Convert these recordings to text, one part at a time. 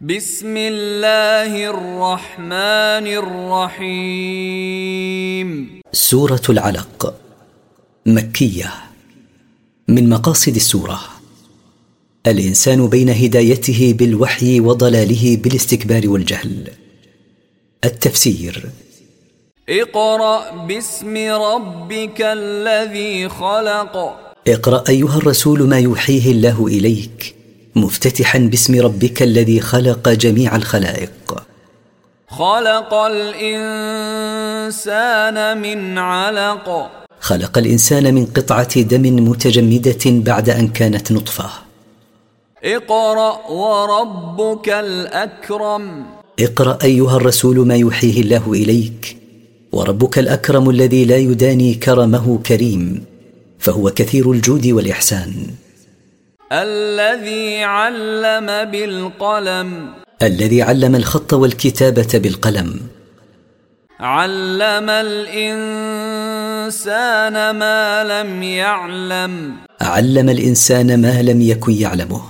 بسم الله الرحمن الرحيم. سورة العلق مكية من مقاصد السورة. الإنسان بين هدايته بالوحي وضلاله بالاستكبار والجهل. التفسير. اقرأ باسم ربك الذي خلق. اقرأ أيها الرسول ما يوحيه الله إليك. مفتتحا باسم ربك الذي خلق جميع الخلائق. خلق الإنسان من علق. خلق الإنسان من قطعة دم متجمدة بعد أن كانت نطفة. اقرأ وربك الأكرم. اقرأ أيها الرسول ما يوحيه الله إليك. وربك الأكرم الذي لا يداني كرمه كريم. فهو كثير الجود والإحسان. الذي علم بالقلم. الذي علم الخط والكتابة بالقلم. علم الإنسان ما لم يعلم. علم الإنسان ما لم يكن يعلمه.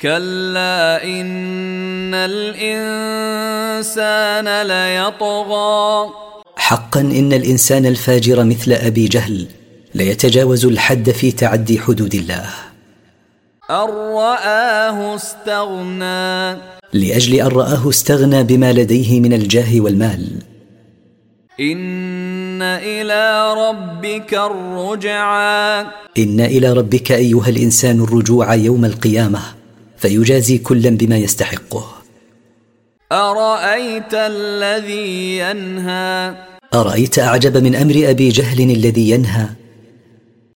كلا إن الإنسان ليطغى. حقا إن الإنسان الفاجر مثل أبي جهل ليتجاوز الحد في تعدي حدود الله. أن رآه استغنى. لأجل أن رآه استغنى بما لديه من الجاه والمال. إن إلى ربك الرجعى. إن إلى ربك أيها الإنسان الرجوع يوم القيامة فيجازي كلا بما يستحقه. أرأيت الذي ينهى؟ أرأيت أعجب من أمر أبي جهل الذي ينهى؟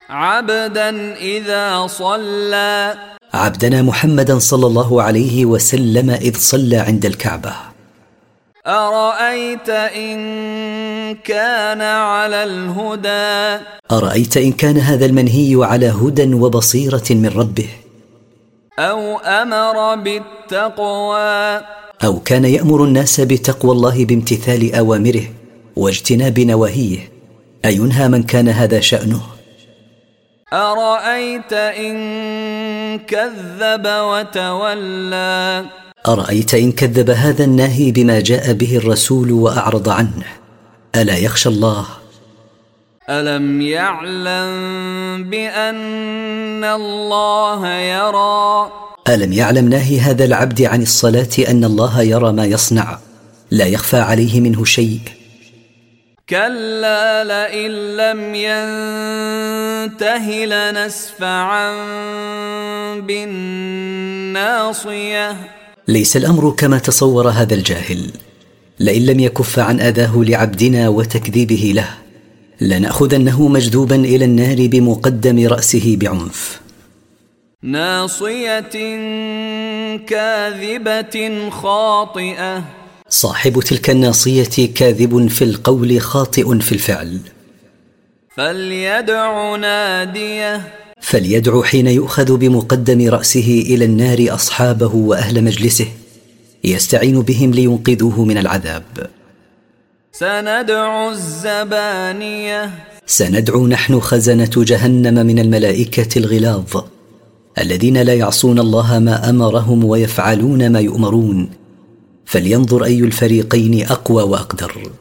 عبدا إذا صلى. عبدنا محمدا صلى الله عليه وسلم إذ صلى عند الكعبة. أرأيت إن كان على الهدى؟ أرأيت إن كان هذا المنهي على هدى وبصيرة من ربه؟ أو أمر بالتقوى؟ أو كان يأمر الناس بتقوى الله بامتثال أوامره واجتناب نواهيه؟ أينهى من كان هذا شأنه؟ أرأيت إن كذب وتولى؟ أرأيت إن كذب هذا الناهي بما جاء به الرسول وأعرض عنه. ألا يخشى الله؟ ألم يعلم بأن الله يرى؟ ألم يعلم ناهي هذا العبد عن الصلاة أن الله يرى ما يصنع؟ لا يخفى عليه منه شيء. كلا لئن لم ينته لنسفعا بالناصية. ليس الأمر كما تصور هذا الجاهل. لئن لم يكف عن آذاه لعبدنا وتكذيبه له لنأخذنه مجذوبا إلى النار بمقدم رأسه بعنف. ناصية كاذبة خاطئة. صاحب تلك الناصية كاذب في القول خاطئ في الفعل. فليدع ناديه. فليدع حين يؤخذ بمقدم رأسه إلى النار أصحابه وأهل مجلسه يستعين بهم لينقذوه من العذاب. سندع الزبانية. سندعو نحن خزنة جهنم من الملائكة الغلاظ الذين لا يعصون الله ما أمرهم ويفعلون ما يؤمرون. فلينظر أي الفريقين أقوى وأقدر.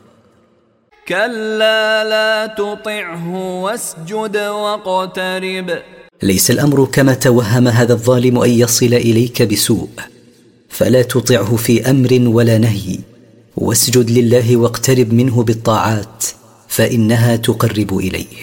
كلا لا تطعه واسجد واقترب. ليس الأمر كما توهم هذا الظالم أن يصل إليك بسوء. فلا تطعه في أمر ولا نهي. واسجد لله واقترب منه بالطاعات فإنها تقرب إليه.